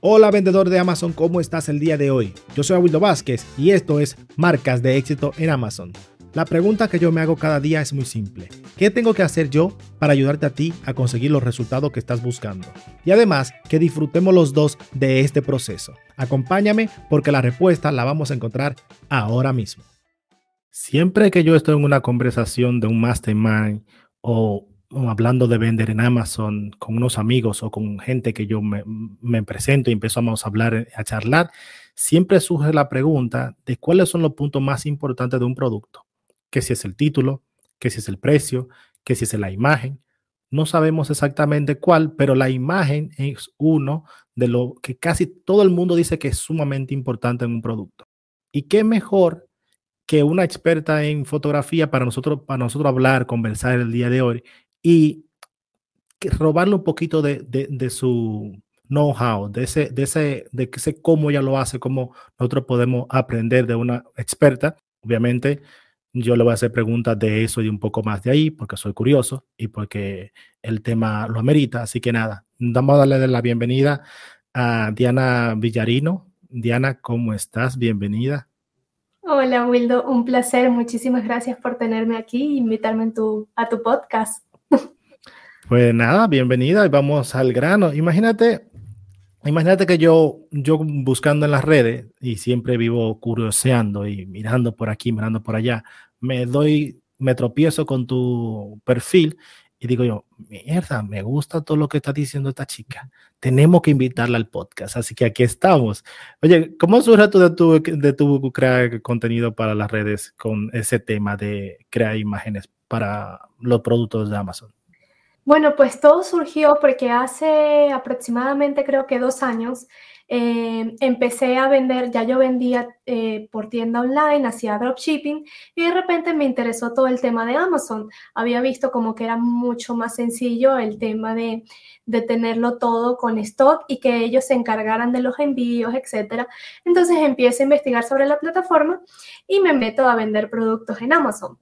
Hola vendedor de Amazon, ¿cómo estás el día de hoy? Yo soy Abuelo Vázquez y esto es Marcas de éxito en Amazon. La pregunta que yo me hago cada día es muy simple. ¿Qué tengo que hacer yo para ayudarte a ti a conseguir los resultados que estás buscando? Y además, que disfrutemos los dos de este proceso. Acompáñame porque la respuesta la vamos a encontrar ahora mismo. Siempre que yo estoy en una conversación de un mastermind o, hablando de vender en Amazon con unos amigos o con gente que yo me, presento y empezamos a hablar, a charlar, siempre surge la pregunta de cuáles son los puntos más importantes de un producto que si es el título, que si es el precio, que si es la imagen. No sabemos exactamente cuál, pero la imagen es uno de lo que casi todo el mundo dice que es sumamente importante en un producto. Y qué mejor que una experta en fotografía para nosotros, para nosotros hablar, conversar el día de hoy y robarle un poquito de, de, su know-how, de ese, de ese, de ese cómo ella lo hace, cómo nosotros podemos aprender de una experta. Obviamente, yo le voy a hacer preguntas de eso y un poco más de ahí, porque soy curioso y porque el tema lo amerita. Así que nada, vamos a darle la bienvenida a Diana Villarino. Diana, ¿cómo estás? Bienvenida. Hola, Wildo. Un placer. Muchísimas gracias por tenerme aquí e invitarme a tu podcast. Pues nada, bienvenida y vamos al grano. Imagínate, imagínate que yo, yo buscando en las redes y siempre vivo curioseando y mirando por aquí, mirando por allá, me doy, me tropiezo con tu perfil y digo yo, mierda, me gusta todo lo que está diciendo esta chica. Tenemos que invitarla al podcast, así que aquí estamos. Oye, ¿cómo surge tú de tu, de tu crear contenido para las redes con ese tema de crear imágenes para los productos de Amazon? Bueno, pues todo surgió porque hace aproximadamente creo que dos años eh, empecé a vender, ya yo vendía eh, por tienda online, hacía dropshipping y de repente me interesó todo el tema de Amazon. Había visto como que era mucho más sencillo el tema de, de tenerlo todo con stock y que ellos se encargaran de los envíos, etc. Entonces empiezo a investigar sobre la plataforma y me meto a vender productos en Amazon.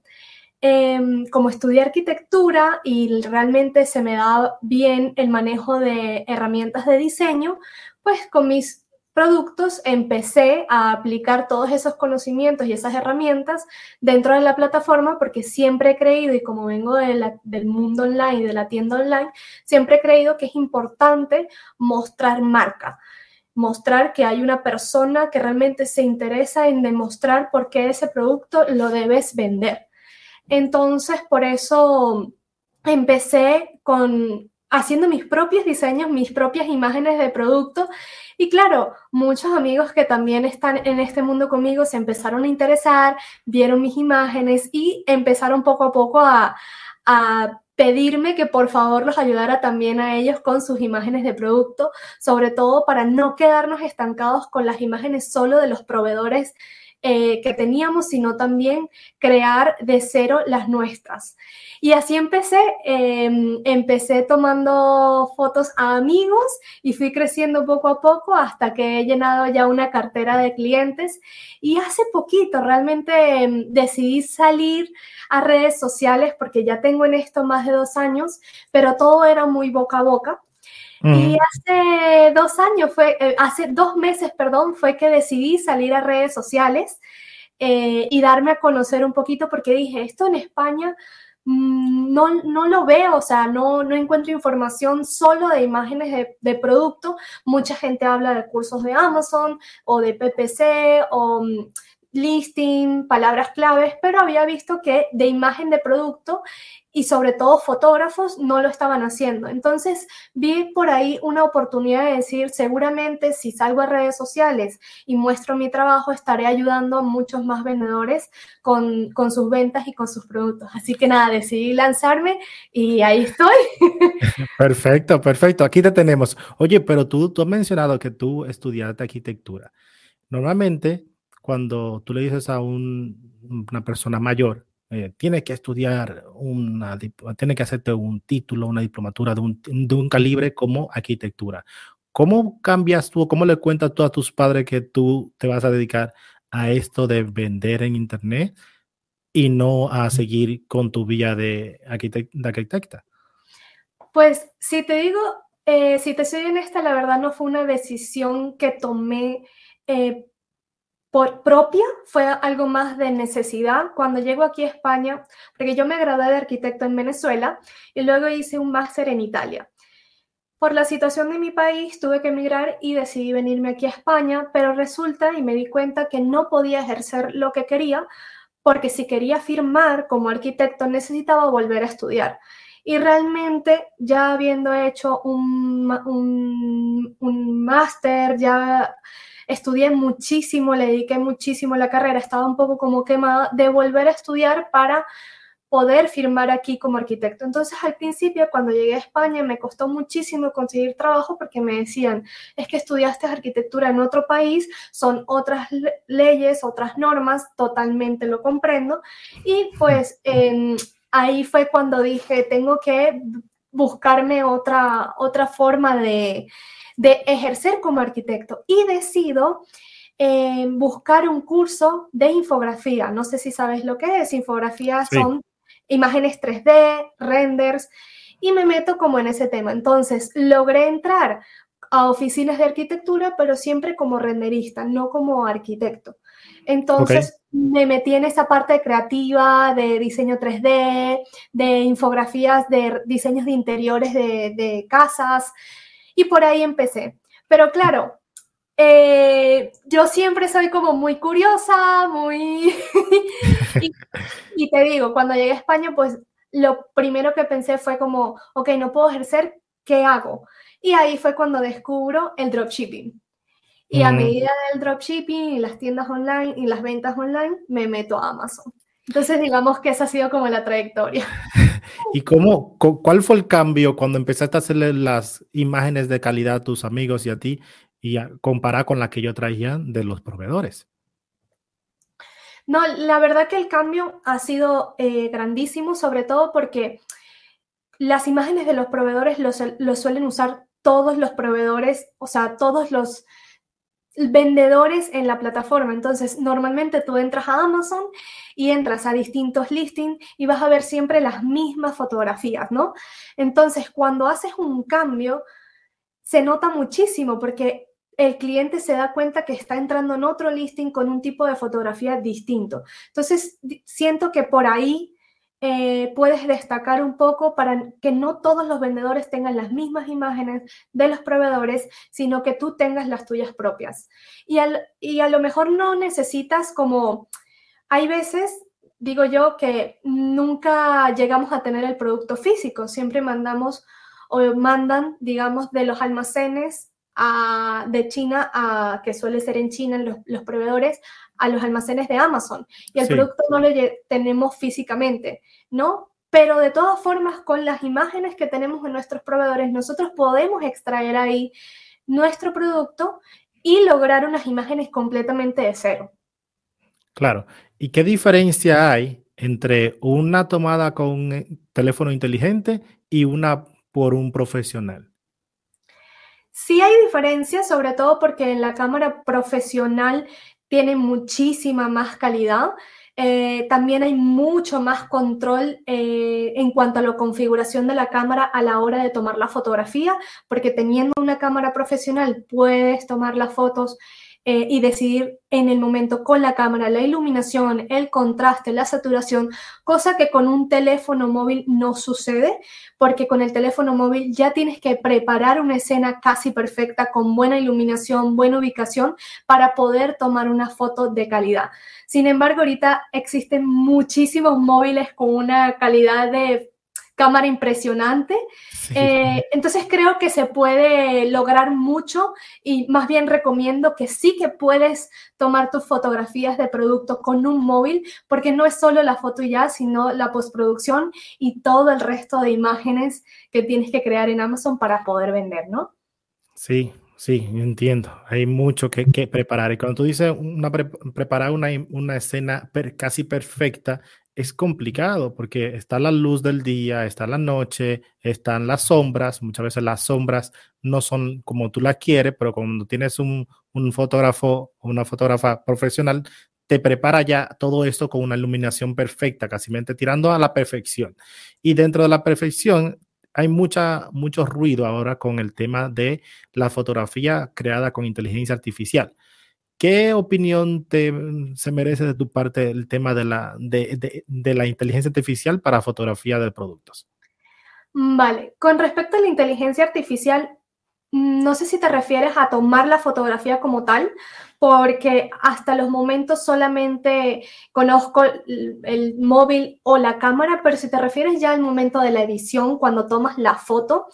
Em, como estudié arquitectura y realmente se me da bien el manejo de herramientas de diseño, pues con mis productos empecé a aplicar todos esos conocimientos y esas herramientas dentro de la plataforma porque siempre he creído, y como vengo del mundo online, de la tienda online, siempre he creído que es importante mostrar marca mostrar que hay una persona que realmente se interesa en demostrar por qué ese producto lo debes vender. Entonces, por eso empecé con haciendo mis propios diseños, mis propias imágenes de producto. Y claro, muchos amigos que también están en este mundo conmigo se empezaron a interesar, vieron mis imágenes y empezaron poco a poco a, pedirme que por favor los ayudara también a ellos con sus imágenes de producto, sobre todo para no quedarnos estancados con las imágenes solo de los proveedores eh, que teníamos, sino también crear de cero las nuestras. Y así empecé, em, empecé tomando fotos a amigos y fui creciendo poco a poco hasta que he llenado ya una cartera de clientes. Y hace poquito realmente em, decidí salir a redes sociales porque ya tengo en esto más de dos años, pero todo era muy boca a boca. Y hace dos años, fue, eh, hace dos meses, perdón, fue que decidí salir a redes sociales eh, y darme a conocer un poquito porque dije, esto en España mm, no, no lo veo, o sea, no, no encuentro información solo de imágenes de, de, producto. Mucha gente habla de cursos de Amazon o de PPC o mm, listing, palabras claves, pero había visto que de imagen de producto y sobre todo fotógrafos no lo estaban haciendo. Entonces vi por ahí una oportunidad de decir, seguramente si salgo a redes sociales y muestro mi trabajo, estaré ayudando a muchos más vendedores con, con sus ventas y con sus productos. Así que nada, decidí lanzarme y ahí estoy. Perfecto, perfecto. Aquí te tenemos. Oye, pero tú, tú has mencionado que tú estudiaste arquitectura. Normalmente, cuando tú le dices a una persona mayor, eh, tienes que estudiar una, tiene que hacerte un título, una diplomatura de un, de un calibre como arquitectura. ¿Cómo cambias tú, cómo le cuentas tú a tus padres que tú te vas a dedicar a esto de vender en Internet y no a seguir con tu vía de, arquitecta? Pues si te digo, eh, si te soy honesta, la verdad no fue una decisión que tomé eh, por propia, fue algo más de necesidad. Cuando llego aquí a España, porque yo me gradué de arquitecto en Venezuela y luego hice un máster en Italia. Por la situación de mi país tuve que emigrar y decidí venirme aquí a España, pero resulta y me di cuenta que no podía ejercer lo que quería porque si quería firmar como arquitecto necesitaba volver a estudiar. Y realmente ya habiendo hecho un, un, un máster, ya estudié muchísimo, le dediqué muchísimo la carrera, estaba un poco como quemada de volver a estudiar para poder firmar aquí como arquitecto. Entonces, al principio, cuando llegué a España, me costó muchísimo conseguir trabajo porque me decían, es que estudiaste arquitectura en otro país, son otras leyes, otras normas, totalmente lo comprendo. Y pues ahí fue cuando dije, tengo que buscarme otra, otra forma de, de ejercer como arquitecto y decido eh, buscar un curso de infografía. No sé si sabes lo que es. Infografía son imágenes 3D, renders, y me meto como en ese tema. Entonces, logré entrar a oficinas de arquitectura, pero siempre como renderista, no como arquitecto. Entonces, me metí en esa parte creativa de diseño 3D, de infografías, de diseños de interiores de, de casas, y por ahí empecé. Pero claro, eh, yo siempre soy como muy curiosa, muy... y, te digo, cuando llegué a España, pues lo primero que pensé fue como, ok, no puedo ejercer, ¿qué hago? Y ahí fue cuando descubro el dropshipping. Y a medida del dropshipping y las tiendas online y las ventas online, me meto a Amazon. Entonces, digamos que esa ha sido como la trayectoria. ¿Y cómo, cuál fue el cambio cuando empezaste a hacerle las imágenes de calidad a tus amigos y a ti y comparar con la que yo traía de los proveedores? No, la verdad que el cambio ha sido eh, grandísimo, sobre todo porque las imágenes de los proveedores los suelen usar todos los proveedores, o sea, todos los vendedores en la plataforma. Entonces, normalmente tú entras a Amazon y entras a distintos listings y vas a ver siempre las mismas fotografías, ¿no? Entonces, cuando haces un cambio, se nota muchísimo porque el cliente se da cuenta que está entrando en otro listing con un tipo de fotografía distinto. Entonces, siento que por ahí eh, puedes destacar un poco para que no todos los vendedores tengan las mismas imágenes de los proveedores, sino que tú tengas las tuyas propias. Y, y a lo mejor no necesitas como, hay veces, digo yo, que nunca llegamos a tener el producto físico, siempre mandamos o mandan, digamos, de los almacenes de China, a, que suele ser en China los, los proveedores, a los almacenes de Amazon y el producto no lo tenemos físicamente, ¿no? Pero de todas formas, con las imágenes que tenemos en nuestros proveedores, nosotros podemos extraer ahí nuestro producto y lograr unas imágenes completamente de cero. Claro. ¿Y qué diferencia hay entre una tomada con teléfono inteligente y una por un profesional? Sí hay diferencias, sobre todo porque en la cámara profesional tiene muchísima más calidad. Eh, también hay mucho más control eh, en cuanto a la configuración de la cámara a la hora de tomar la fotografía, porque teniendo una cámara profesional puedes tomar las fotos eh, y decidir en el momento con la cámara la iluminación, el contraste, la saturación, cosa que con un teléfono móvil no sucede, porque con el teléfono móvil ya tienes que preparar una escena casi perfecta con buena iluminación, buena ubicación para poder tomar una foto de calidad. Sin embargo, ahorita existen muchísimos móviles con una calidad de cámara impresionante. Eh, entonces creo que se puede lograr mucho y más bien recomiendo que sí que puedes tomar tus fotografías de producto con un móvil porque no es solo la foto ya, sino la postproducción y todo el resto de imágenes que tienes que crear en Amazon para poder vender, ¿no? Sí, Sí, entiendo. Hay mucho que, preparar. Y cuando tú dices una preparar una, una escena casi perfecta, es complicado porque está la luz del día, está la noche, están las sombras. Muchas veces las sombras no son como tú las quieres, pero cuando tienes un, fotógrafo o una fotógrafa profesional, te prepara ya todo esto con una iluminación perfecta, casi tirando a la perfección. Y dentro de la perfección, hay mucha, mucho ruido ahora con el tema de la fotografía creada con inteligencia artificial. ¿Qué opinión te, mm, se merece de tu parte el tema de la, de, de la inteligencia artificial para fotografía de productos? Mm, vale, con respecto a la inteligencia artificial, mm, no sé si te refieres a tomar la fotografía como tal, porque hasta los momentos solamente conozco el, móvil o la cámara, pero si te refieres ya al momento de la edición, cuando tomas la foto,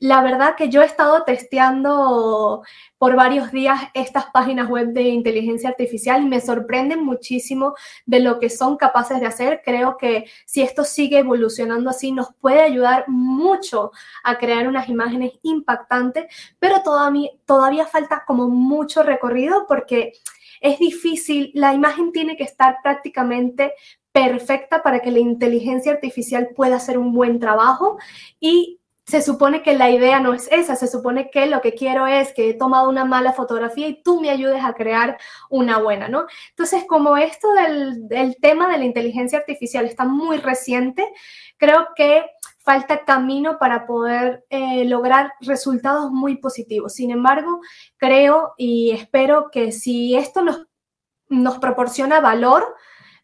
la verdad que yo he estado testeando por varios días estas páginas web de inteligencia artificial y me sorprenden muchísimo de lo que son capaces de hacer. Creo que si esto sigue evolucionando así, nos puede ayudar mucho a crear unas imágenes impactantes, pero todavía, todavía falta como mucho recorrido porque es difícil, la imagen tiene que estar prácticamente perfecta para que la inteligencia artificial pueda hacer un buen trabajo y se supone que la idea no es esa, se supone que lo que quiero es que he tomado una mala fotografía y tú me ayudes a crear una buena, ¿no? Entonces, como esto del, tema de la inteligencia artificial está muy reciente, creo que falta camino para poder eh, lograr resultados muy positivos. Sin embargo, creo y espero que si esto nos, nos proporciona valor,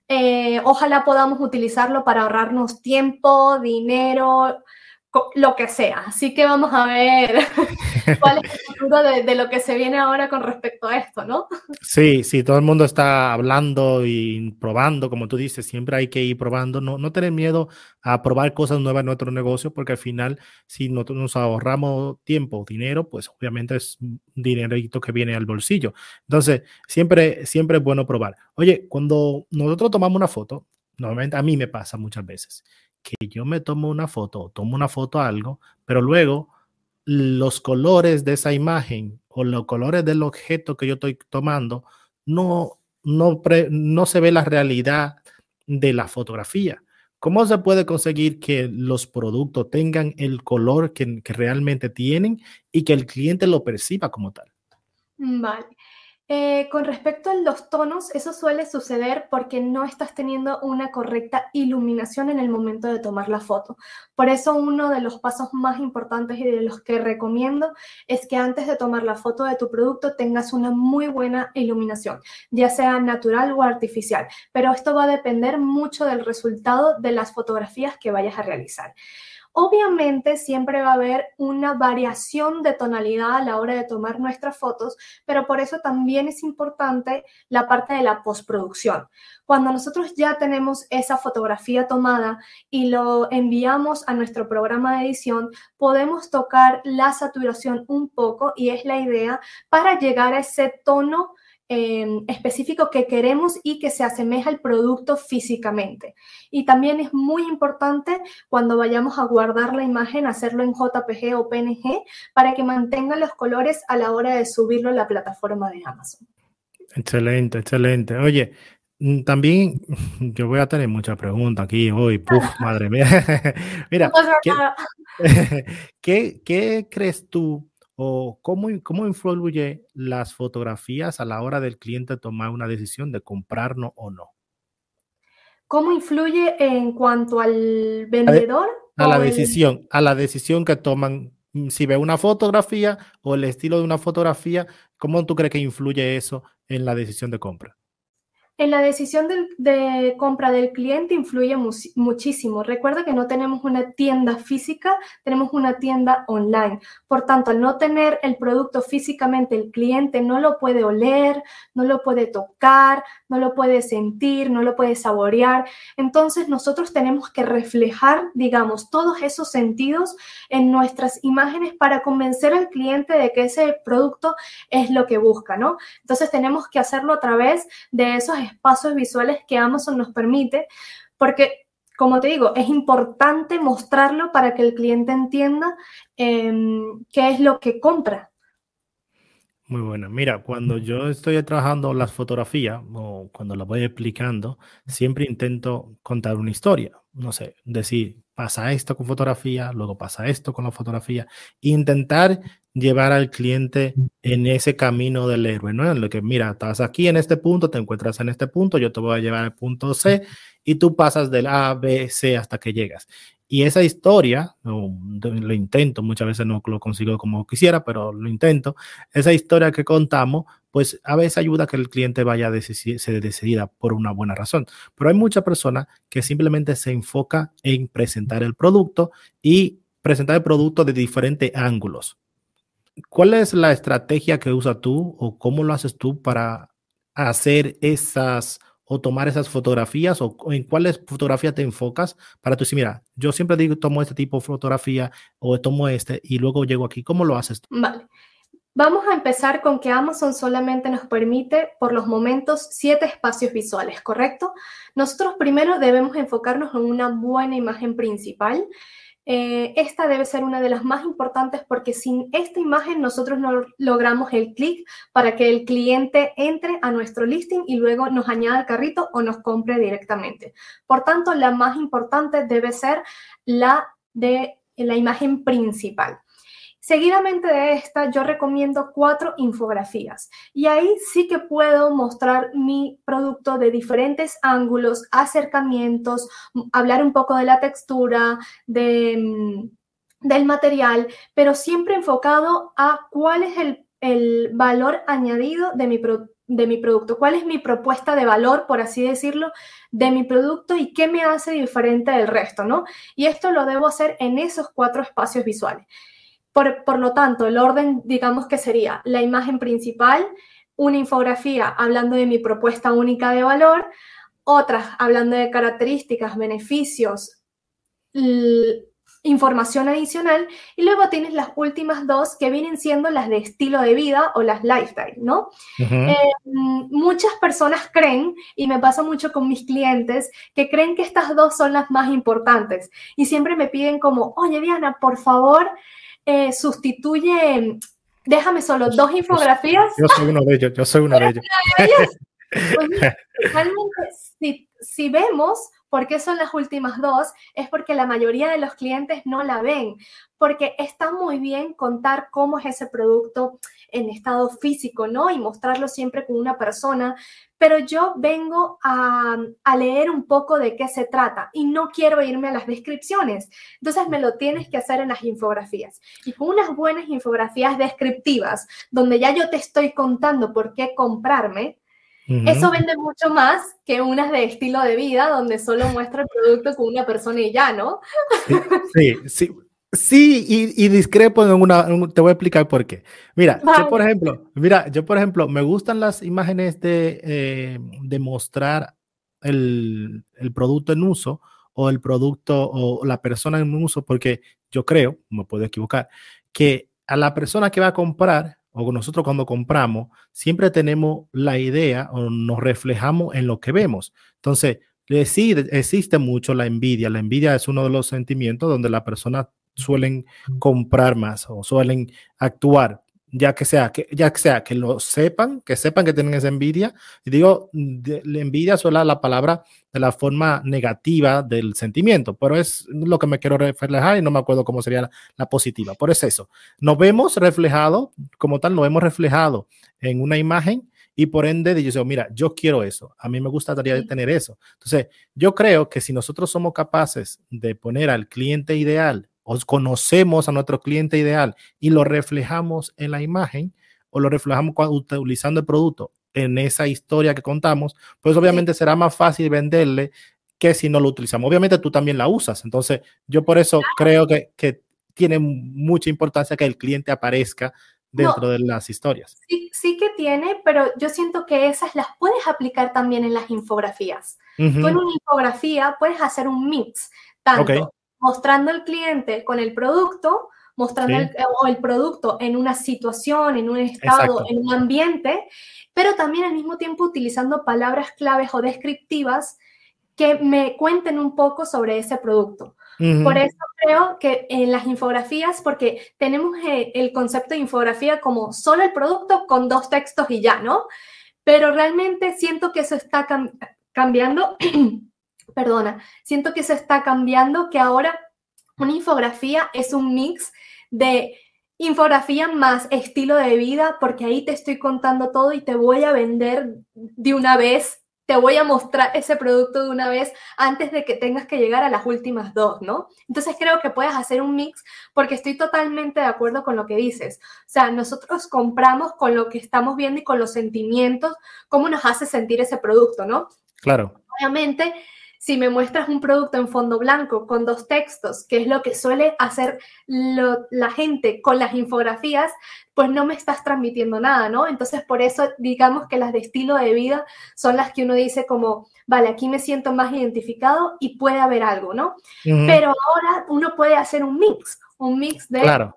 eh, ojalá podamos utilizarlo para ahorrarnos tiempo, dinero, lo que sea. Así que vamos a ver cuál es el futuro de, lo que se viene ahora con respecto a esto, ¿no? Sí, sí, todo el mundo está hablando y probando, como tú dices, siempre hay que ir probando, no, no tener miedo a probar cosas nuevas en nuestro negocio, porque al final, si nosotros nos ahorramos tiempo, dinero, pues obviamente es dinerito que viene al bolsillo. Entonces, siempre, siempre es bueno probar. Oye, cuando nosotros tomamos una foto, normalmente a mí me pasa muchas veces que yo me tomo una foto, tomo una foto algo, pero luego los colores de esa imagen o los colores del objeto que yo estoy tomando no, no, no se ve la realidad de la fotografía. ¿Cómo se puede conseguir que los productos tengan el color que, que realmente tienen y que el cliente lo perciba como tal? Vale. Eh, con respecto a los tonos, eso suele suceder porque no estás teniendo una correcta iluminación en el momento de tomar la foto. Por eso uno de los pasos más importantes y de los que recomiendo es que antes de tomar la foto de tu producto tengas una muy buena iluminación, ya sea natural o artificial. Pero esto va a depender mucho del resultado de las fotografías que vayas a realizar. Obviamente siempre va a haber una variación de tonalidad a la hora de tomar nuestras fotos, pero por eso también es importante la parte de la postproducción. Cuando nosotros ya tenemos esa fotografía tomada y lo enviamos a nuestro programa de edición, podemos tocar la saturación un poco y es la idea para llegar a ese tono Em, específico que queremos y que se asemeja al producto físicamente. Y también es muy importante cuando vayamos a guardar la imagen, hacerlo en JPG o PNG para que mantenga los colores a la hora de subirlo a la plataforma de Amazon. Excelente, excelente. Oye, mm, también yo voy a tener muchas preguntas aquí hoy. Puf, madre mía. Mira, ¿qué, ¿qué crees tú ¿O cómo, cómo influye las fotografías a la hora del cliente tomar una decisión de comprarnos o no? ¿Cómo influye en cuanto al vendedor? A, la decisión, a la decisión que toman. Mm, si ve una fotografía o el estilo de una fotografía, ¿cómo tú crees que influye eso en la decisión de compra? En la decisión de, compra del cliente influye muchísimo. Recuerda que no tenemos una tienda física, tenemos una tienda online. Por tanto, al no tener el producto físicamente, el cliente no lo puede oler, no lo puede tocar, no lo puede sentir, no lo puede saborear. Entonces, nosotros tenemos que reflejar, digamos, todos esos sentidos en nuestras imágenes para convencer al cliente de que ese producto es lo que busca, ¿no? Entonces, tenemos que hacerlo a través de esos espacios visuales que Amazon nos permite, porque, como te digo, es importante mostrarlo para que el cliente entienda em, qué es lo que compra. Muy bueno. Mira, cuando yo estoy trabajando las fotografías o cuando las voy explicando, siempre intento contar una historia. No sé, decir, pasa esto con fotografía, luego pasa esto con la fotografía. Intentar llevar al cliente en ese camino del héroe, ¿no? En lo que, mira, estás aquí en este punto, te encuentras en este punto, yo te voy a llevar al punto C y tú pasas del A, B, C hasta que llegas. Y esa historia, lo intento, muchas veces no lo consigo como quisiera, pero lo intento, esa historia que contamos, pues a veces ayuda a que el cliente vaya a se decidida por una buena razón. Pero hay muchas personas que simplemente se enfoca en presentar el producto y presentar el producto de diferentes ángulos. ¿Cuál es la estrategia que usas tú o cómo lo haces tú para hacer esas o tomar esas fotografías o en cuáles fotografías te enfocas para tú decir, mira, yo siempre digo, tomo este tipo de fotografía o tomo este y luego llego aquí. ¿Cómo lo haces tú? Vale. Vamos a empezar con que Amazon solamente nos permite por los momentos siete espacios visuales, ¿correcto? Nosotros primero debemos enfocarnos en una buena imagen principal eh, esta debe ser una de las más importantes porque sin esta imagen nosotros no logramos el clic para que el cliente entre a nuestro listing y luego nos añada al carrito o nos compre directamente. Por tanto, la más importante debe ser la de la imagen principal. Seguidamente de esta, yo recomiendo cuatro infografías y ahí sí que puedo mostrar mi producto de diferentes ángulos, acercamientos, hablar un poco de la textura, de, mm, del material, pero siempre enfocado a cuál es el, valor añadido de mi, de mi producto, cuál es mi propuesta de valor, por así decirlo, de mi producto y qué me hace diferente del resto, ¿no? Y esto lo debo hacer en esos cuatro espacios visuales. Por, lo tanto, el orden, digamos que sería la imagen principal, una infografía hablando de mi propuesta única de valor, otras hablando de características, beneficios, información adicional y luego tienes las últimas dos que vienen siendo las de estilo de vida o las lifestyle, ¿no? Eh, muchas personas creen, y me pasa mucho con mis clientes, que creen que estas dos son las más importantes y siempre me piden como, oye Diana, por favor, eh, sustituye, déjame solo dos infografías. Yo soy uno de ellos, yo soy uno de ellos. Pues, realmente, si, si vemos por qué son las últimas dos, es porque la mayoría de los clientes no la ven, porque está muy bien contar cómo es ese producto en estado físico, ¿no? Y mostrarlo siempre con una persona, pero yo vengo a, leer un poco de qué se trata y no quiero irme a las descripciones. Entonces me lo tienes que hacer en las infografías. Y con unas buenas infografías descriptivas, donde ya yo te estoy contando por qué comprarme, eso vende mucho más que unas de estilo de vida, donde solo muestra el producto con una persona y ya, ¿no? Sí, sí. Sí, y, discrepo en una, te voy a explicar por qué. Mira, yo por ejemplo, mira, yo por ejemplo, me gustan las imágenes de, eh, de mostrar el, el, producto en uso o el producto o la persona en uso, porque yo creo, me puedo equivocar, que a la persona que va a comprar o nosotros cuando compramos, siempre tenemos la idea o nos reflejamos en lo que vemos. Entonces, sí, existe mucho la envidia. La envidia es uno de los sentimientos donde la persona suelen comprar más o suelen actuar, ya que sea que, ya que, sea que lo sepan, que sepan que tienen esa envidia. Y digo, la envidia suena la palabra de la forma negativa del sentimiento, pero es lo que me quiero reflejar y no me acuerdo cómo sería la, positiva. Por eso eso, nos vemos reflejado, como tal, nos vemos reflejado en una imagen y por ende yo mira, yo quiero eso, a mí me gustaría tener eso. Entonces, yo creo que si nosotros somos capaces de poner al cliente ideal o conocemos a nuestro cliente ideal y lo reflejamos en la imagen o lo reflejamos utilizando el producto en esa historia que contamos, pues obviamente será más fácil venderle que si no lo utilizamos. Obviamente tú también la usas, entonces yo por eso creo que, que, tiene mucha importancia que el cliente aparezca dentro de las historias. Sí, sí que tiene, pero yo siento que esas las puedes aplicar también en las infografías. Tú en una infografía puedes hacer un mix, tanto mostrando al cliente con el producto, mostrando el, el, producto en una situación, en un estado, en un ambiente, pero también al mismo tiempo utilizando palabras claves o descriptivas que me cuenten un poco sobre ese producto. Por eso creo que en las infografías, porque tenemos eh, el concepto de infografía como solo el producto con dos textos y ya, ¿no? Pero realmente siento que eso está cambiando perdona, siento que se está cambiando, que ahora una infografía es un mix de infografía más estilo de vida, porque ahí te estoy contando todo y te voy a vender de una vez te voy a mostrar ese producto de una vez antes de que tengas que llegar a las últimas dos, ¿no? Entonces creo que puedes hacer un mix porque estoy totalmente de acuerdo con lo que dices. O sea, nosotros compramos con lo que estamos viendo y con los sentimientos, cómo nos hace sentir ese producto, ¿no? Claro. Obviamente, si me muestras un producto en fondo blanco con dos textos, que es lo que suele hacer la gente con las infografías, pues no me estás transmitiendo nada, ¿no? Entonces, por eso digamos que las de estilo de vida son las que uno dice como, vale, aquí me siento más identificado y puede haber algo, ¿no? Pero ahora uno puede hacer un mix, un mix de claro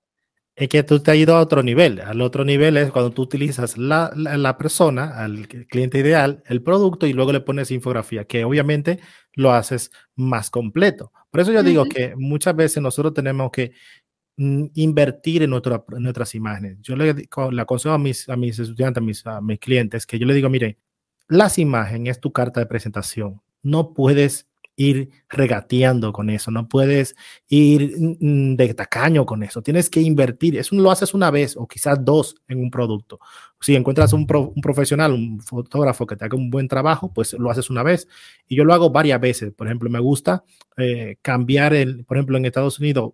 es que tú te has ido a otro nivel. Al otro nivel es cuando tú utilizas la, la, persona, al cliente ideal, el producto y luego le pones infografía, que obviamente lo haces más completo. Por eso yo digo que muchas veces nosotros tenemos que mm, invertir en, en, nuestras imágenes. Yo le, le aconsejo a mis, a mis estudiantes, a mis, a mis clientes, que yo le digo, mire, las imágenes es tu carta de presentación. No puedes ir regateando con eso, no puedes ir mm, de tacaño con eso, tienes que invertir, eso lo haces una vez o quizás dos en un producto. Si encuentras un, profesional, un fotógrafo que te haga un buen trabajo, pues lo haces una vez. Y yo lo hago varias veces. Por ejemplo, me gusta eh, cambiar, el, por ejemplo, en Estados Unidos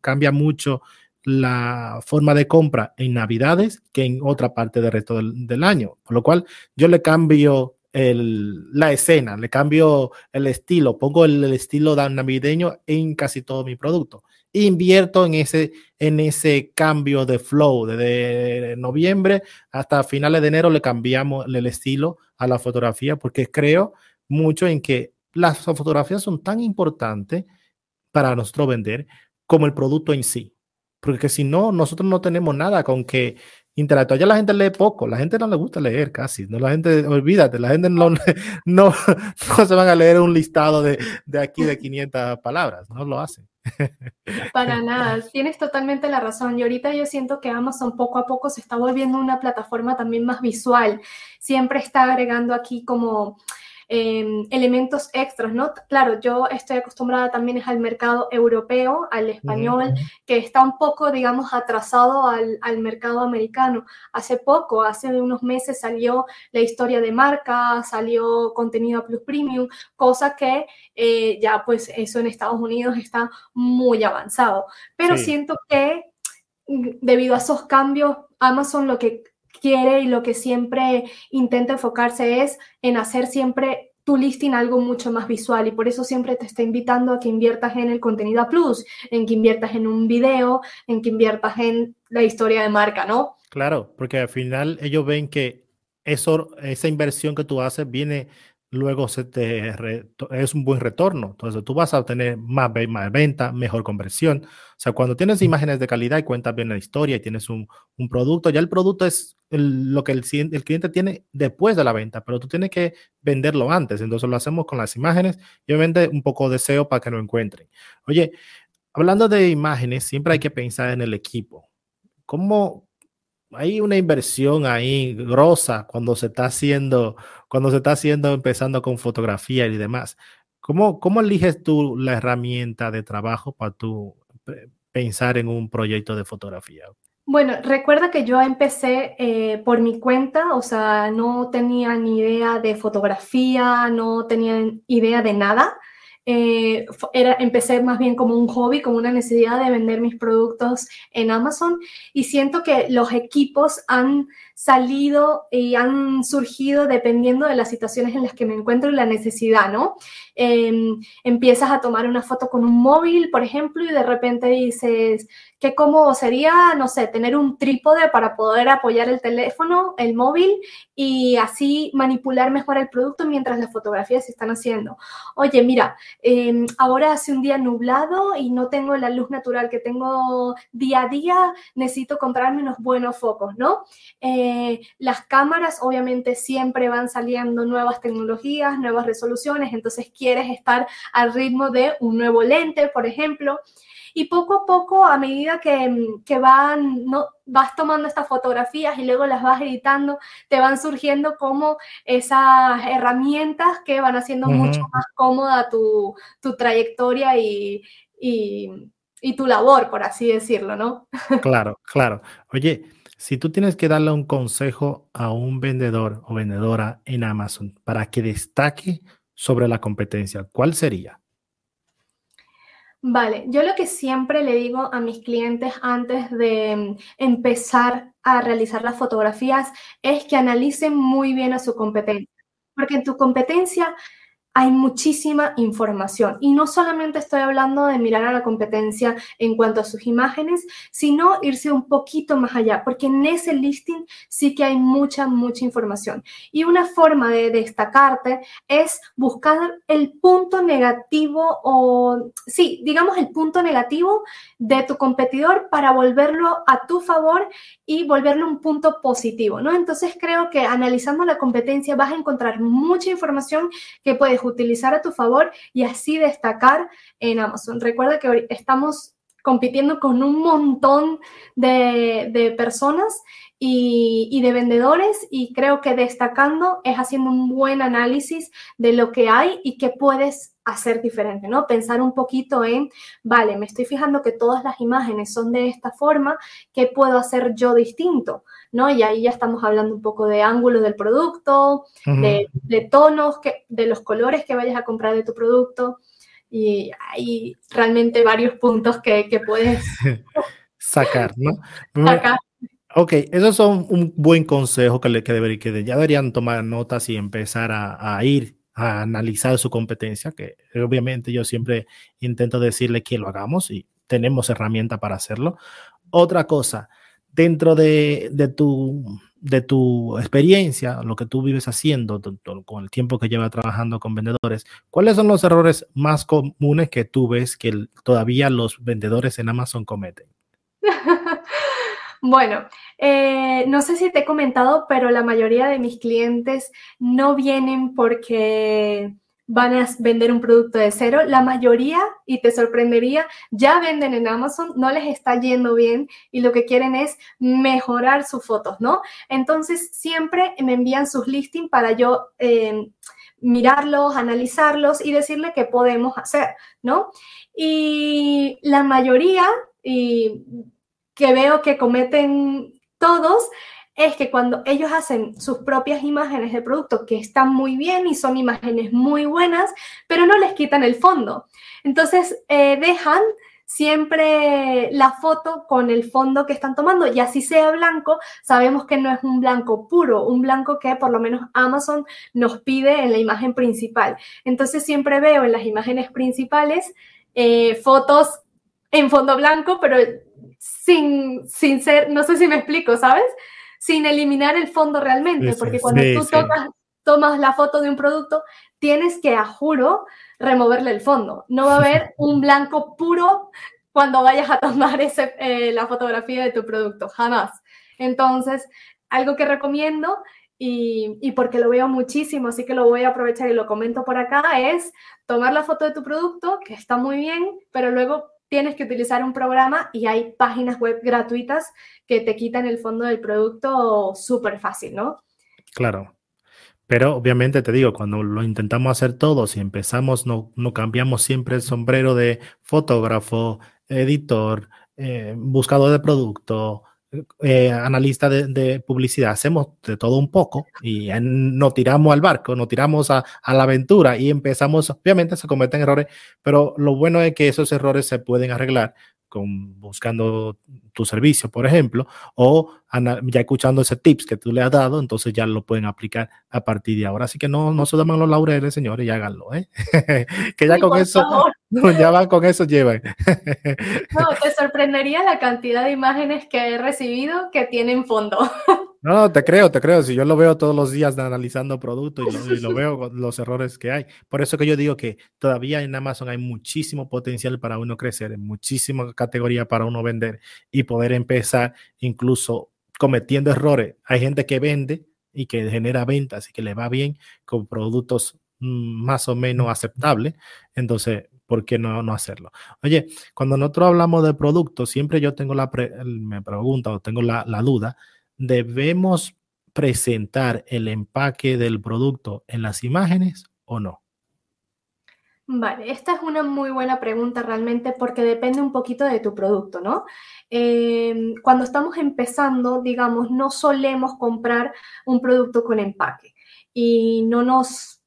cambia mucho la forma de compra en Navidades que en otra parte del resto del, del año. Por lo cual yo le cambio la escena, le cambio el estilo, pongo el, estilo navideño en casi todo mi producto. Invierto en ese, en ese cambio de flow. Desde noviembre hasta finales de enero le cambiamos el estilo a la fotografía porque creo mucho en que las fotografías son tan importantes para nosotros vender como el producto en sí. Porque si no, nosotros no tenemos nada con que interactuar. Ya la gente lee poco, la gente no le gusta leer casi, no la gente, olvídate, la gente no, no, no se van a leer un listado de, de aquí de 500 palabras, no lo hacen. Para nada, tienes totalmente la razón. Y ahorita yo siento que Amazon poco a poco se está volviendo una plataforma también más visual. Siempre está agregando aquí como Em, elementos extras, ¿no? Claro, yo estoy acostumbrada también al mercado europeo, al español, que está un poco, digamos, atrasado al, mercado americano. Hace poco, hace unos meses salió la historia de marca, salió contenido Plus Premium, cosa que eh, ya pues eso en Estados Unidos está muy avanzado. Pero siento que mm, debido a esos cambios, Amazon lo que quiere y lo que siempre intenta enfocarse es en hacer siempre tu listing algo mucho más visual y por eso siempre te está invitando a que inviertas en el contenido a plus, en que inviertas en un video, en que inviertas en la historia de marca, ¿no? Claro, porque al final ellos ven que eso, esa inversión que tú haces viene luego se te es un buen retorno. Entonces tú vas a obtener más, más venta, mejor conversión. O sea, cuando tienes imágenes de calidad y cuentas bien la historia y tienes un, un producto, ya el producto es lo que el, el, cliente tiene después de la venta, pero tú tienes que venderlo antes. Entonces lo hacemos con las imágenes y obviamente un poco de SEO para que lo encuentren. Oye, hablando de imágenes, siempre hay que pensar en el equipo. ¿Cómo, hay una inversión ahí grosa cuando se está haciendo, cuando se está haciendo, empezando con fotografía y demás. ¿Cómo, cómo eliges tú la herramienta de trabajo para tú pensar en un proyecto de fotografía? Bueno, recuerda que yo empecé eh, por mi cuenta, o sea, no tenía ni idea de fotografía, no tenía idea de nada. Eh, era, empecé más bien como un hobby, como una necesidad de vender mis productos en Amazon y siento que los equipos han salido y han surgido dependiendo de las situaciones en las que me encuentro y la necesidad, ¿no? Em, empiezas a tomar una foto con un móvil, por ejemplo, y de repente dices, qué cómodo sería, no sé, tener un trípode para poder apoyar el teléfono, el móvil, y así manipular mejor el producto mientras las fotografías se están haciendo. Oye, mira, em, ahora hace un día nublado y no tengo la luz natural que tengo día a día, necesito comprarme unos buenos focos, ¿no? Eh, las cámaras obviamente siempre van saliendo nuevas tecnologías, nuevas resoluciones, entonces quieres estar al ritmo de un nuevo lente, por ejemplo. Y poco a poco, a medida que, que van, no, vas tomando estas fotografías y luego las vas editando, te van surgiendo como esas herramientas que van haciendo mucho más cómoda tu, tu trayectoria y, y, y, tu labor, por así decirlo, ¿no? Claro, claro. Oye, Si tú tienes que darle un consejo a un vendedor o vendedora en Amazon para que destaque sobre la competencia, ¿cuál sería? Vale, yo lo que siempre le digo a mis clientes antes de mm, empezar a realizar las fotografías es que analicen muy bien a su competencia, porque en tu competencia hay muchísima información. Y no solamente estoy hablando de mirar a la competencia en cuanto a sus imágenes, sino irse un poquito más allá, porque en ese listing sí que hay mucha, mucha información. Y una forma de destacarte es buscar el punto negativo o, sí, digamos el punto negativo de tu competidor para volverlo a tu favor y volverlo un punto positivo, ¿no? Entonces creo que analizando la competencia vas a encontrar mucha información que puedes utilizar a tu favor y así destacar en Amazon. Recuerda que estamos compitiendo con un montón de, personas y, y, de vendedores y creo que destacando es haciendo un buen análisis de lo que hay y qué puedes hacer diferente, ¿no? Pensar un poquito en, vale, me estoy fijando que todas las imágenes son de esta forma, ¿qué puedo hacer yo distinto? ¿No? Y ahí ya estamos hablando un poco de ángulo del producto, de, tonos, que, de los colores que vayas a comprar de tu producto. Y hay realmente varios puntos que, puedes sacar, ¿no? Sacar. Ok, esos son un buen consejo que, le, que, debería, que ya deberían tomar notas y empezar a, a ir a analizar su competencia, que obviamente yo siempre intento decirle que lo hagamos y tenemos herramienta para hacerlo. Otra cosa, dentro de, tu, de tu experiencia, lo que tú vives haciendo con el tiempo que llevas trabajando con vendedores, ¿cuáles son los errores más comunes que tú ves que todavía los vendedores en Amazon cometen? Bueno, eh, no sé si te he comentado, pero la mayoría de mis clientes no vienen porque van a vender un producto de cero. La mayoría, y te sorprendería, ya venden en Amazon, no les está yendo bien y lo que quieren es mejorar sus fotos, ¿no? Entonces, siempre me envían sus listings para yo em, mirarlos, analizarlos y decirle qué podemos hacer, ¿no? Y la mayoría, y que veo que cometen todos, es que cuando ellos hacen sus propias imágenes de producto que están muy bien y son imágenes muy buenas, pero no les quitan el fondo. Entonces eh, dejan siempre la foto con el fondo que están tomando y así sea blanco, sabemos que no es un blanco puro, un blanco que por lo menos Amazon nos pide en la imagen principal. Entonces siempre veo en las imágenes principales eh, fotos en fondo blanco, pero sin, sin ser, no sé si me explico, ¿sabes? Sin eliminar el fondo realmente, porque cuando tú tomas, la foto de un producto, tienes que, a juro, removerle el fondo. No va a haber un blanco puro cuando vayas a tomar ese, eh, la fotografía de tu producto, jamás. Entonces, algo que recomiendo y, y, porque lo veo muchísimo, así que lo voy a aprovechar y lo comento por acá, es tomar la foto de tu producto, que está muy bien, pero luego tienes que utilizar un programa y hay páginas web gratuitas que te quitan el fondo del producto súper fácil, ¿no? Claro. Pero obviamente te digo, cuando lo intentamos hacer todos y empezamos, no, no cambiamos siempre el sombrero de fotógrafo, editor, eh, buscador de producto, eh, analista de, publicidad, hacemos de todo un poco y nos tiramos al barco, nos tiramos a, a, la aventura y empezamos, obviamente se cometen errores, pero lo bueno es que esos errores se pueden arreglar con, buscando tu servicio, por ejemplo, o ya escuchando ese tips que tú le has dado, entonces ya lo pueden aplicar a partir de ahora. Así que no, no se tomen los laureles, señores, y háganlo, ¿eh? que ya con eso, ya van con eso, llevan. no, te sorprendería la cantidad de imágenes que he recibido que tienen fondo. No, te creo, te creo. Si yo lo veo todos los días analizando productos y lo, veo con los errores que hay. Por eso que yo digo que todavía en Amazon hay muchísimo potencial para uno crecer, muchísima categoría para uno vender y poder empezar incluso cometiendo errores. Hay gente que vende y que genera ventas y que le va bien con productos mm, más o menos aceptables. Entonces, ¿por qué no, no hacerlo? Oye, cuando nosotros hablamos de productos, siempre yo tengo la, me pregunta o tengo la, la duda ¿debemos presentar el empaque del producto en las imágenes o no? Vale, esta es una muy buena pregunta realmente porque depende un poquito de tu producto, ¿no? Em, cuando estamos empezando, digamos, no solemos comprar un producto con empaque y no nos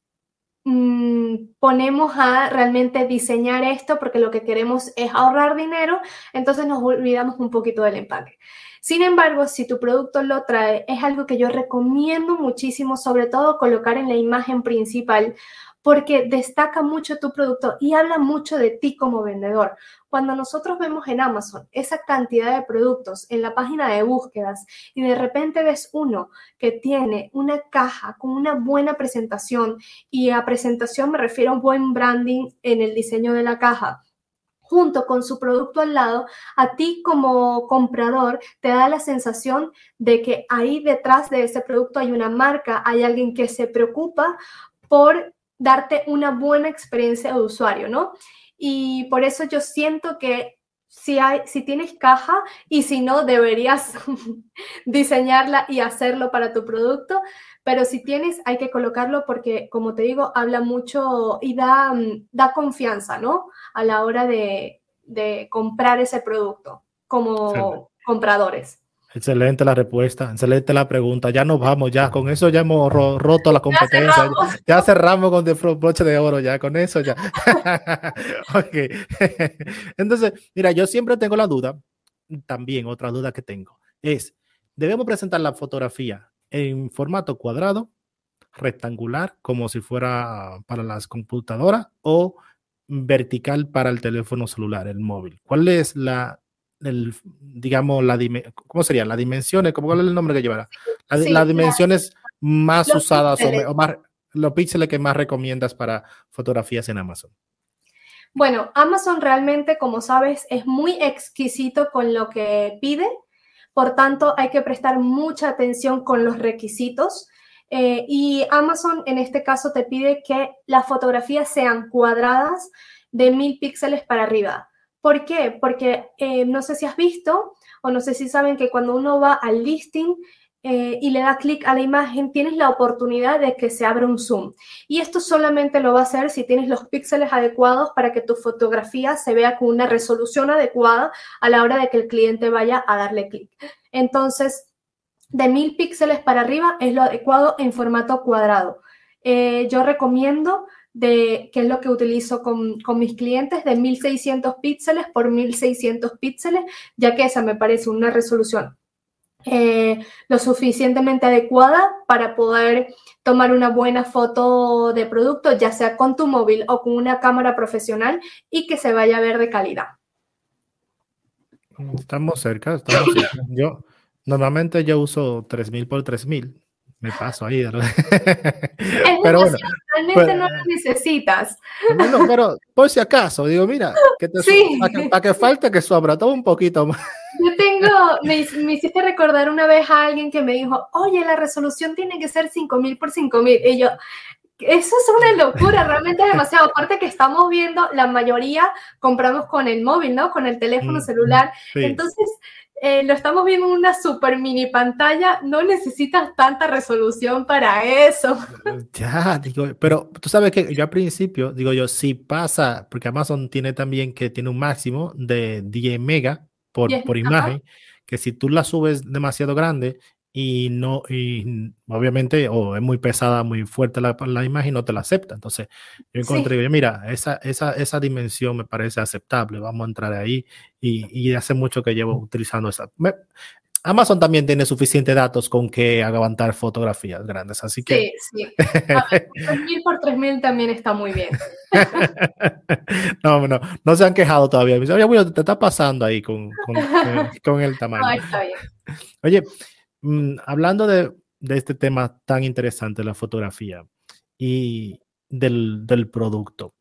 mm, ponemos a realmente diseñar esto porque lo que queremos es ahorrar dinero, entonces nos olvidamos un poquito del empaque. Sin embargo, si tu producto lo trae, es algo que yo recomiendo muchísimo, sobre todo colocar en la imagen principal, porque destaca mucho tu producto y habla mucho de ti como vendedor. Cuando nosotros vemos en Amazon esa cantidad de productos en la página de búsquedas y de repente ves uno que tiene una caja con una buena presentación y a presentación me refiero a un buen branding en el diseño de la caja, junto con su producto al lado, a ti como comprador te da la sensación de que ahí detrás de ese producto hay una marca, hay alguien que se preocupa por darte una buena experiencia de usuario, ¿no? Y por eso yo siento que si, hay, si tienes caja y si no, deberías diseñarla y hacerlo para tu producto. Pero si tienes, hay que colocarlo porque, como te digo, habla mucho y da, da confianza, ¿no? A la hora de, de comprar ese producto como compradores. Excelente la respuesta, excelente la pregunta. Ya nos vamos, ya con eso ya hemos roto la competencia. Ya cerramos, con el broche de oro, ya con eso ya. ok. Entonces, mira, yo siempre tengo la duda, también otra duda que tengo, es, ¿debemos presentar la fotografía en formato cuadrado, rectangular, como si fuera para las computadoras, o vertical para el teléfono celular, el móvil? ¿Cuál es la digamos, la ¿cómo sería? Las dimensiones, ¿cómo es el nombre que llevará? las dimensiones más usadas o, más, los píxeles que más recomiendas para fotografías en Amazon. Bueno, Amazon realmente, como sabes, es muy exquisito con lo que pide, por tanto hay que prestar mucha atención con los requisitos. Eh, y Amazon en este caso te pide que las fotografías sean cuadradas de mil píxeles para arriba. ¿Por qué? Porque eh, no sé si has visto o no sé si saben que cuando uno va al listing eh, y le da clic a la imagen, tienes la oportunidad de que se abra un zoom. Y esto solamente lo va a hacer si tienes los píxeles adecuados para que tu fotografía se vea con una resolución adecuada a la hora de que el cliente vaya a darle clic. Entonces, de mil píxeles para arriba es lo adecuado en formato cuadrado. Eh, yo recomiendo de qué es lo que utilizo con, mis clientes de 1600 píxeles por 1600 píxeles, ya que esa me parece una resolución eh, lo suficientemente adecuada para poder tomar una buena foto de producto, ya sea con tu móvil o con una cámara profesional y que se vaya a ver de calidad. Estamos cerca, estamos cerca. Yo normalmente yo uso 3000 por 3000 me paso ahí. pero bueno, realmente no lo necesitas. No, pero por si acaso, digo, mira, que te para, que, falte que sobra todo un poquito más. Yo tengo, me, hiciste recordar una vez a alguien que me dijo, oye, la resolución tiene que ser 5000 por 5000. Y yo, eso es una locura, realmente es demasiado. Aparte que estamos viendo, la mayoría compramos con el móvil, ¿no? Con el teléfono celular. Entonces, eh, lo estamos viendo en una super mini pantalla, no necesitas tanta resolución para eso. Ya, digo, pero tú sabes que yo al principio, digo yo, si pasa, porque Amazon tiene también que tiene un máximo de 10 mega por, por imagen, que si tú la subes demasiado grande y no, y obviamente, o es muy pesada, muy fuerte la, la imagen, no te la acepta. Entonces, yo encontré, mira, esa, esa, esa dimensión me parece aceptable, vamos a entrar ahí y, y hace mucho que llevo utilizando esa. Amazon también tiene suficientes datos con que aguantar fotografías grandes, así que... Sí, sí. 3000 por 3000 también está muy bien. no, no, no se han quejado todavía. Oye, te está pasando ahí con, con, con el tamaño. está bien. Oye, Mm, hablando de, este tema tan interesante, la fotografía y del, producto,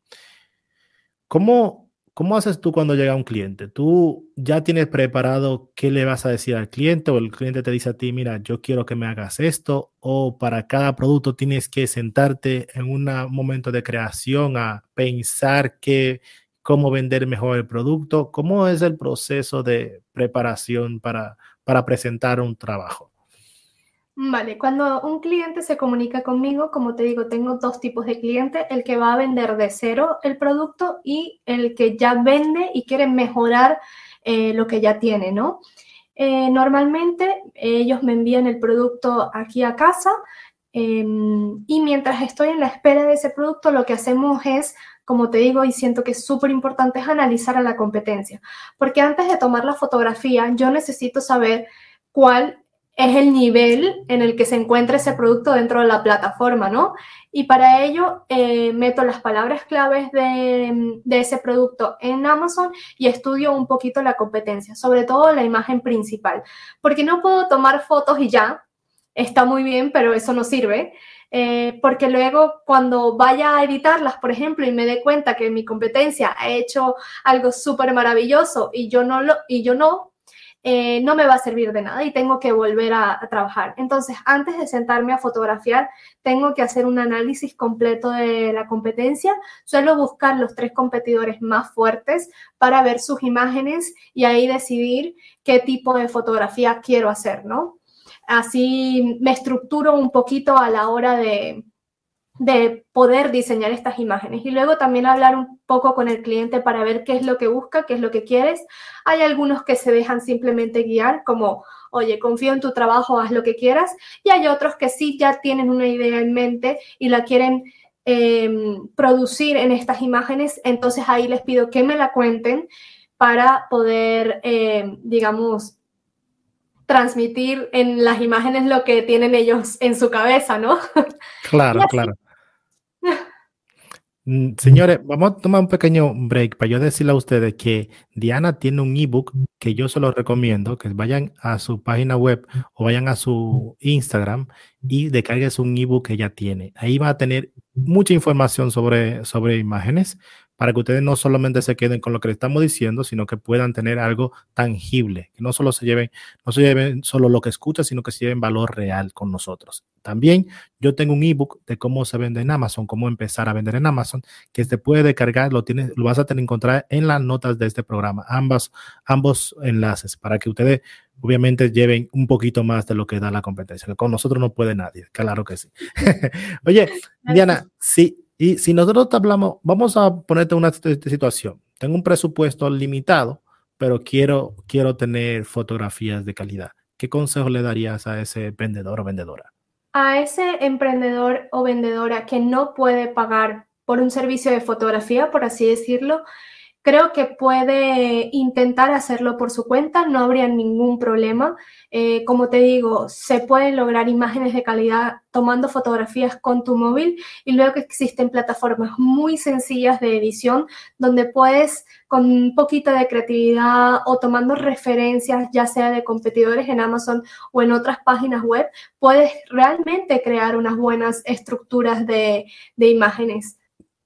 ¿cómo, ¿cómo haces tú cuando llega un cliente? ¿Tú ya tienes preparado qué le vas a decir al cliente o el cliente te dice a ti, mira, yo quiero que me hagas esto? ¿O para cada producto tienes que sentarte en un momento de creación a pensar que, cómo vender mejor el producto? ¿Cómo es el proceso de preparación para, para presentar un trabajo? Vale, cuando un cliente se comunica conmigo, como te digo, tengo dos tipos de clientes, el que va a vender de cero el producto y el que ya vende y quiere mejorar eh, lo que ya tiene, ¿no? Eh, normalmente ellos me envían el producto aquí a casa em, y mientras estoy en la espera de ese producto, lo que hacemos es como te digo, y siento que es súper importante, es analizar a la competencia. Porque antes de tomar la fotografía, yo necesito saber cuál es el nivel en el que se encuentra ese producto dentro de la plataforma, ¿no? Y para ello eh, meto las palabras claves de, de, ese producto en Amazon y estudio un poquito la competencia, sobre todo la imagen principal, porque no puedo tomar fotos y ya, está muy bien, pero eso no sirve. Eh, porque luego cuando vaya a editarlas, por ejemplo, y me dé cuenta que mi competencia ha hecho algo súper maravilloso y yo no, lo, y yo no, eh, no me va a servir de nada y tengo que volver a, trabajar. Entonces, antes de sentarme a fotografiar, tengo que hacer un análisis completo de la competencia. Suelo buscar los tres competidores más fuertes para ver sus imágenes y ahí decidir qué tipo de fotografía quiero hacer, ¿no? Así me estructuro un poquito a la hora de, de poder diseñar estas imágenes y luego también hablar un poco con el cliente para ver qué es lo que busca, qué es lo que quieres. Hay algunos que se dejan simplemente guiar como, oye, confío en tu trabajo, haz lo que quieras. Y hay otros que sí ya tienen una idea en mente y la quieren em, producir en estas imágenes. Entonces ahí les pido que me la cuenten para poder, em, digamos, transmitir en las imágenes lo que tienen ellos en su cabeza, ¿no? Claro, claro. Mm, señores, vamos a tomar un pequeño break para yo decirle a ustedes que Diana tiene un ebook que yo se lo recomiendo, que vayan a su página web o vayan a su Instagram y descarguen un ebook que ella tiene. Ahí va a tener mucha información sobre, sobre imágenes para que ustedes no solamente se queden con lo que le estamos diciendo, sino que puedan tener algo tangible, que no solo se lleven, no se lleven solo lo que escuchan, sino que se lleven valor real con nosotros. También yo tengo un ebook de cómo se vende en Amazon, cómo empezar a vender en Amazon, que se puede descargar, lo tienes, lo vas a tener encontrar en las notas de este programa, ambas, ambos enlaces, para que ustedes obviamente lleven un poquito más de lo que da la competencia, con nosotros no puede nadie, claro que sí. Oye, Diana, sí y si nosotros te hablamos, vamos a ponerte una situación. Tengo un presupuesto limitado, pero quiero, quiero tener fotografías de calidad. ¿Qué consejo le darías a ese vendedor o vendedora? A ese emprendedor o vendedora que no puede pagar por un servicio de fotografía, por así decirlo, Creo que puede intentar hacerlo por su cuenta, no habría ningún problema. Eh, como te digo, se pueden lograr imágenes de calidad tomando fotografías con tu móvil y luego existen plataformas muy sencillas de edición donde puedes con un poquito de creatividad o tomando referencias ya sea de competidores en Amazon o en otras páginas web, puedes realmente crear unas buenas estructuras de imágenes.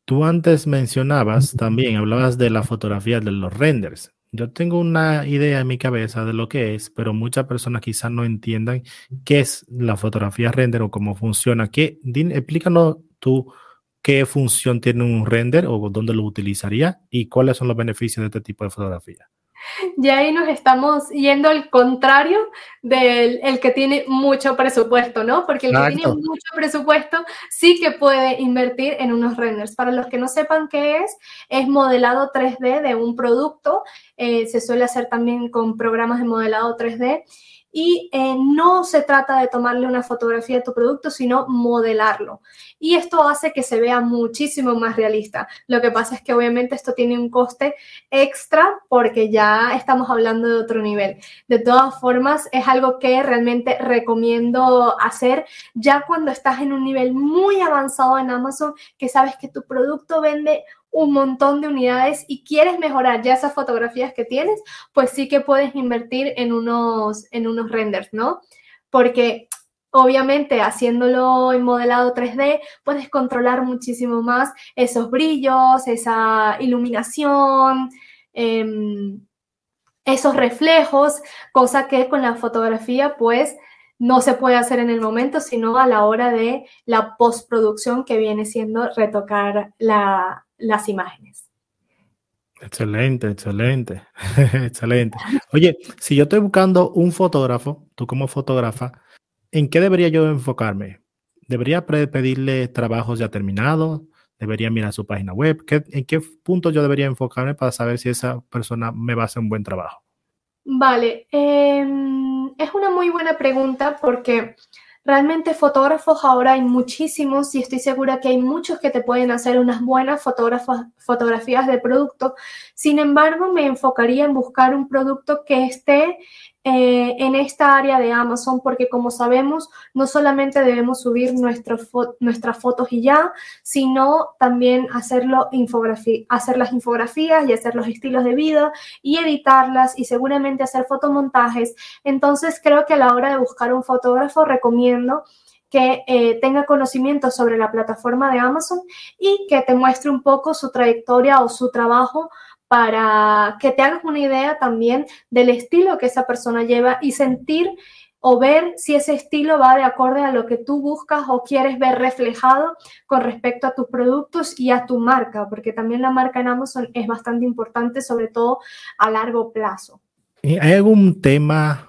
Tú antes mencionabas también, hablabas de la fotografía de los renders. Yo tengo una idea en mi cabeza de lo que es, pero muchas personas quizás no entiendan qué es la fotografía render o cómo funciona. ¿Qué, explícanos tú qué función tiene un render o dónde lo utilizaría y cuáles son los beneficios de este tipo de fotografía. Y ahí nos estamos yendo al contrario del el que tiene mucho presupuesto, ¿no? Porque el que tiene mucho presupuesto sí que puede invertir en unos renders. Para los que no sepan qué es, es modelado 3D de un producto. Eh, se suele hacer también con programas de modelado 3D y eh, no se trata de tomarle una fotografía de tu producto, sino modelarlo. Y esto hace que se vea muchísimo más realista. Lo que pasa es que obviamente esto tiene un coste extra porque ya estamos hablando de otro nivel. De todas formas, es algo que realmente recomiendo hacer ya cuando estás en un nivel muy avanzado en Amazon, que sabes que tu producto vende un montón de unidades y quieres mejorar ya esas fotografías que tienes, pues sí que puedes invertir en unos, en unos renders, ¿no? Porque obviamente haciéndolo en modelado 3D puedes controlar muchísimo más esos brillos, esa iluminación, em, esos reflejos, cosa que con la fotografía pues no se puede hacer en el momento, sino a la hora de la postproducción que viene siendo retocar la, las imágenes. Excelente, excelente, excelente. Oye, si yo estoy buscando un fotógrafo, tú como fotógrafa, ¿en qué debería yo enfocarme? ¿Debería pedirle trabajos ya terminados? ¿Debería mirar su página web? ¿En qué punto yo debería enfocarme para saber si esa persona me va a hacer un buen trabajo? Vale, em, es una muy buena pregunta porque realmente fotógrafos ahora hay muchísimos y estoy segura que hay muchos que te pueden hacer unas buenas fotografías de producto. Sin embargo, me enfocaría en buscar un producto que esté eh, en esta área de Amazon, porque como sabemos, no solamente debemos subir nuestras fotos y ya, sino también hacer las infografías y hacer los estilos de vida y editarlas y seguramente hacer fotomontajes. Entonces, creo que a la hora de buscar un fotógrafo, recomiendo que eh, tenga conocimiento sobre la plataforma de Amazon y que te muestre un poco su trayectoria o su trabajo para que te hagas una idea también del estilo que esa persona lleva y sentir o ver si ese estilo va de acorde a lo que tú buscas o quieres ver reflejado con respecto a tus productos y a tu marca, porque también la marca en Amazon es bastante importante, sobre todo a largo plazo. ¿Hay algún tema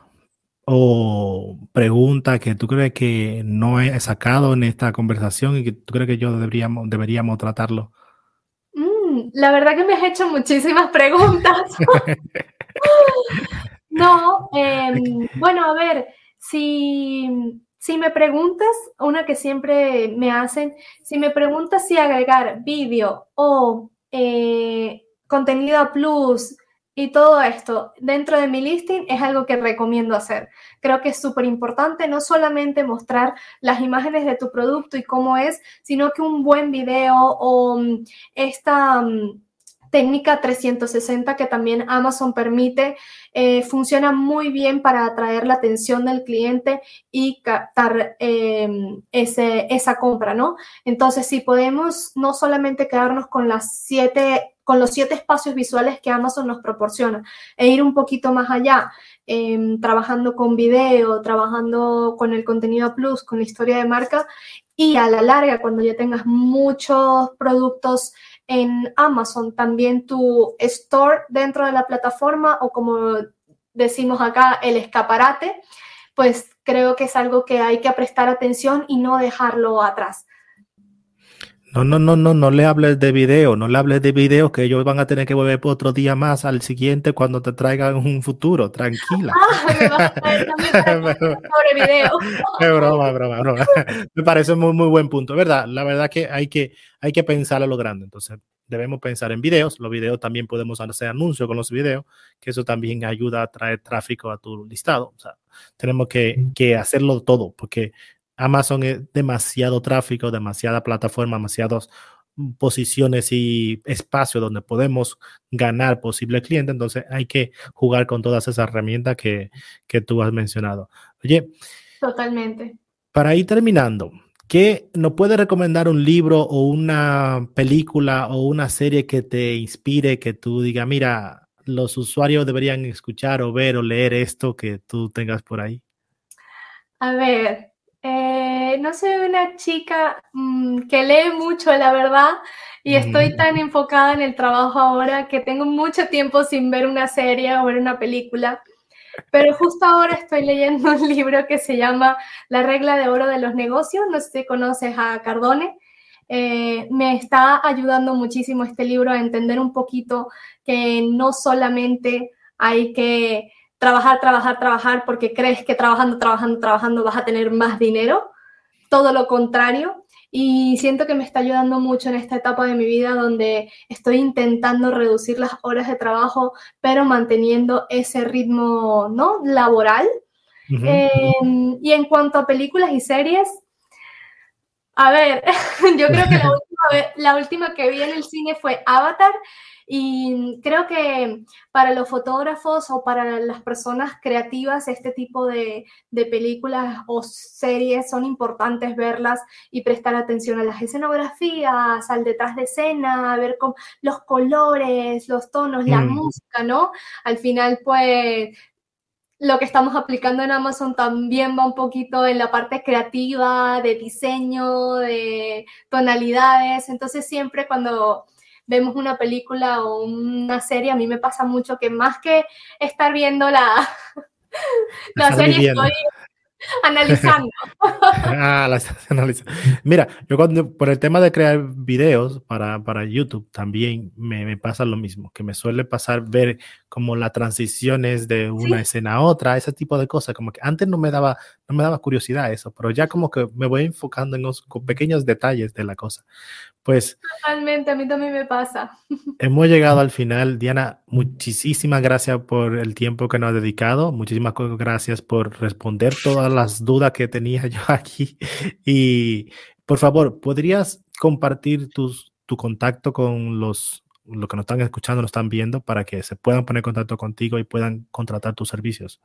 o pregunta que tú crees que no he sacado en esta conversación y que tú crees que yo deberíamos, deberíamos tratarlo? La verdad que me has hecho muchísimas preguntas. no, em, bueno, a ver, si, si me preguntas, una que siempre me hacen, si me preguntas si agregar vídeo o eh, contenido a plus, y todo esto dentro de mi listing es algo que recomiendo hacer. Creo que es súper importante no solamente mostrar las imágenes de tu producto y cómo es, sino que un buen video o mm, esta mm, técnica 360 que también Amazon permite eh, funciona muy bien para atraer la atención del cliente y captar em, ese, esa compra, ¿no? Entonces, si podemos no solamente quedarnos con las siete con los siete espacios visuales que Amazon nos proporciona e ir un poquito más allá, em, trabajando con video, trabajando con el contenido plus, con la historia de marca y a la larga, cuando ya tengas muchos productos en Amazon, también tu store dentro de la plataforma o como decimos acá, el escaparate, pues creo que es algo que hay que prestar atención y no dejarlo atrás. No, no, no, no, no le hables de video, no le hables de video que ellos van a tener que volver por otro día más al siguiente cuando te traigan un futuro, tranquila. Ah, me sobre video. Es broma, broma, broma. Me parece muy, muy buen punto, ¿verdad? La verdad que hay que, hay que pensar a lo grande, entonces debemos pensar en videos, los videos también podemos hacer anuncios con los videos, que eso también ayuda a traer tráfico a tu listado, o sea, tenemos que, que hacerlo todo, porque Amazon es demasiado tráfico, demasiada plataforma, demasiadas posiciones y espacio donde podemos ganar posible cliente. Entonces hay que jugar con todas esas herramientas que, que tú has mencionado. Oye. Totalmente. Para ir terminando, ¿qué nos puede recomendar un libro o una película o una serie que te inspire, que tú digas, mira, los usuarios deberían escuchar o ver o leer esto que tú tengas por ahí? A ver, no soy una chica mm, que lee mucho, la verdad, y estoy tan enfocada en el trabajo ahora que tengo mucho tiempo sin ver una serie o ver una película. Pero justo ahora estoy leyendo un libro que se llama La regla de oro de los negocios. No sé si conoces a Cardone. Eh, me está ayudando muchísimo este libro a entender un poquito que no solamente hay que trabajar, trabajar, trabajar porque crees que trabajando, trabajando, trabajando vas a tener más dinero. Todo lo contrario. Y siento que me está ayudando mucho en esta etapa de mi vida donde estoy intentando reducir las horas de trabajo, pero manteniendo ese ritmo ¿no? laboral. Em, y en cuanto a películas y series, a ver, yo creo que la última, la última que vi en el cine fue Avatar y creo que para los fotógrafos o para las personas creativas, este tipo de, películas o series son importantes verlas y prestar atención a las escenografías, al detrás de escena, a ver con los colores, los tonos, la mm. música, ¿no? Al final, pues lo que estamos aplicando en Amazon también va un poquito en la parte creativa, de diseño, de tonalidades. Entonces siempre cuando vemos una película o una serie, a mí me pasa mucho que más que estar viendo la, la serie, estoy analizando. ah, la estás analizando. Mira, yo cuando, por el tema de crear videos para, para YouTube, también me, me, pasa lo mismo, que me suele pasar ver como las transiciones de una escena a otra, ese tipo de cosas, como que antes no me daba, no me daba curiosidad eso, pero ya como que me voy enfocando en los pequeños detalles de la cosa. Pues. Totalmente, a mí también me pasa. Hemos llegado al final. Diana, muchísimas gracias por el tiempo que nos ha dedicado. Muchísimas gracias por responder todas las dudas que tenía yo aquí. Y por favor, ¿podrías compartir tus, tu contacto con los, los que nos están escuchando, nos están viendo, para que se puedan poner en contacto contigo y puedan contratar tus servicios?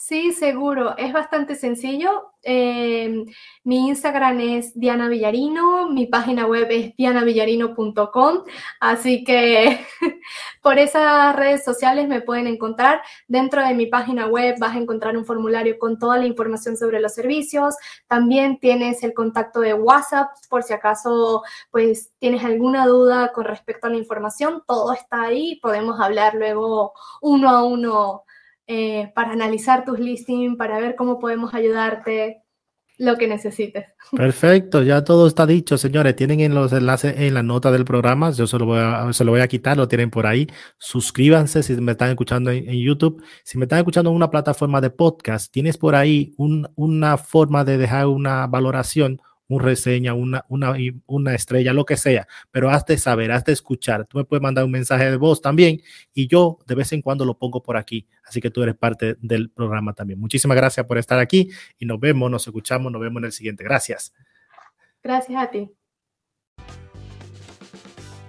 Sí, seguro. Es bastante sencillo. Em, mi Instagram es Diana Villarino, mi página web es dianavillarino.com, así que por esas redes sociales me pueden encontrar. Dentro de mi página web vas a encontrar un formulario con toda la información sobre los servicios. También tienes el contacto de WhatsApp por si acaso pues tienes alguna duda con respecto a la información. Todo está ahí. Podemos hablar luego uno a uno eh, para analizar tus listings, para ver cómo podemos ayudarte, lo que necesites. Perfecto, ya todo está dicho, señores. Tienen en los enlaces en la nota del programa. Yo se lo voy a, se lo voy a quitar, lo tienen por ahí. Suscríbanse si me están escuchando en, YouTube. Si me están escuchando en una plataforma de podcast, tienes por ahí una forma de dejar una valoración una reseña, una, una, una estrella, lo que sea, pero hazte saber, hazte escuchar. Tú me puedes mandar un mensaje de voz también y yo de vez en cuando lo pongo por aquí. Así que tú eres parte del programa también. Muchísimas gracias por estar aquí y nos vemos, nos escuchamos, nos vemos en el siguiente. Gracias. Gracias a ti.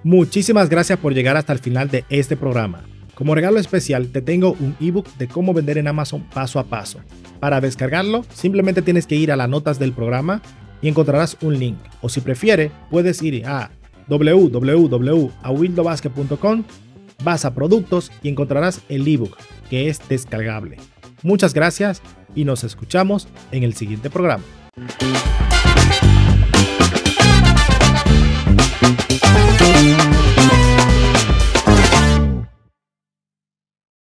Muchísimas gracias por llegar hasta el final de este programa. Como regalo especial te tengo un ebook de cómo vender en Amazon paso a paso. Para descargarlo, simplemente tienes que ir a las notas del programa y encontrarás un link. O si prefiere, puedes ir a www.awildobasket.com, vas a productos y encontrarás el ebook que es descargable. Muchas gracias y nos escuchamos en el siguiente programa.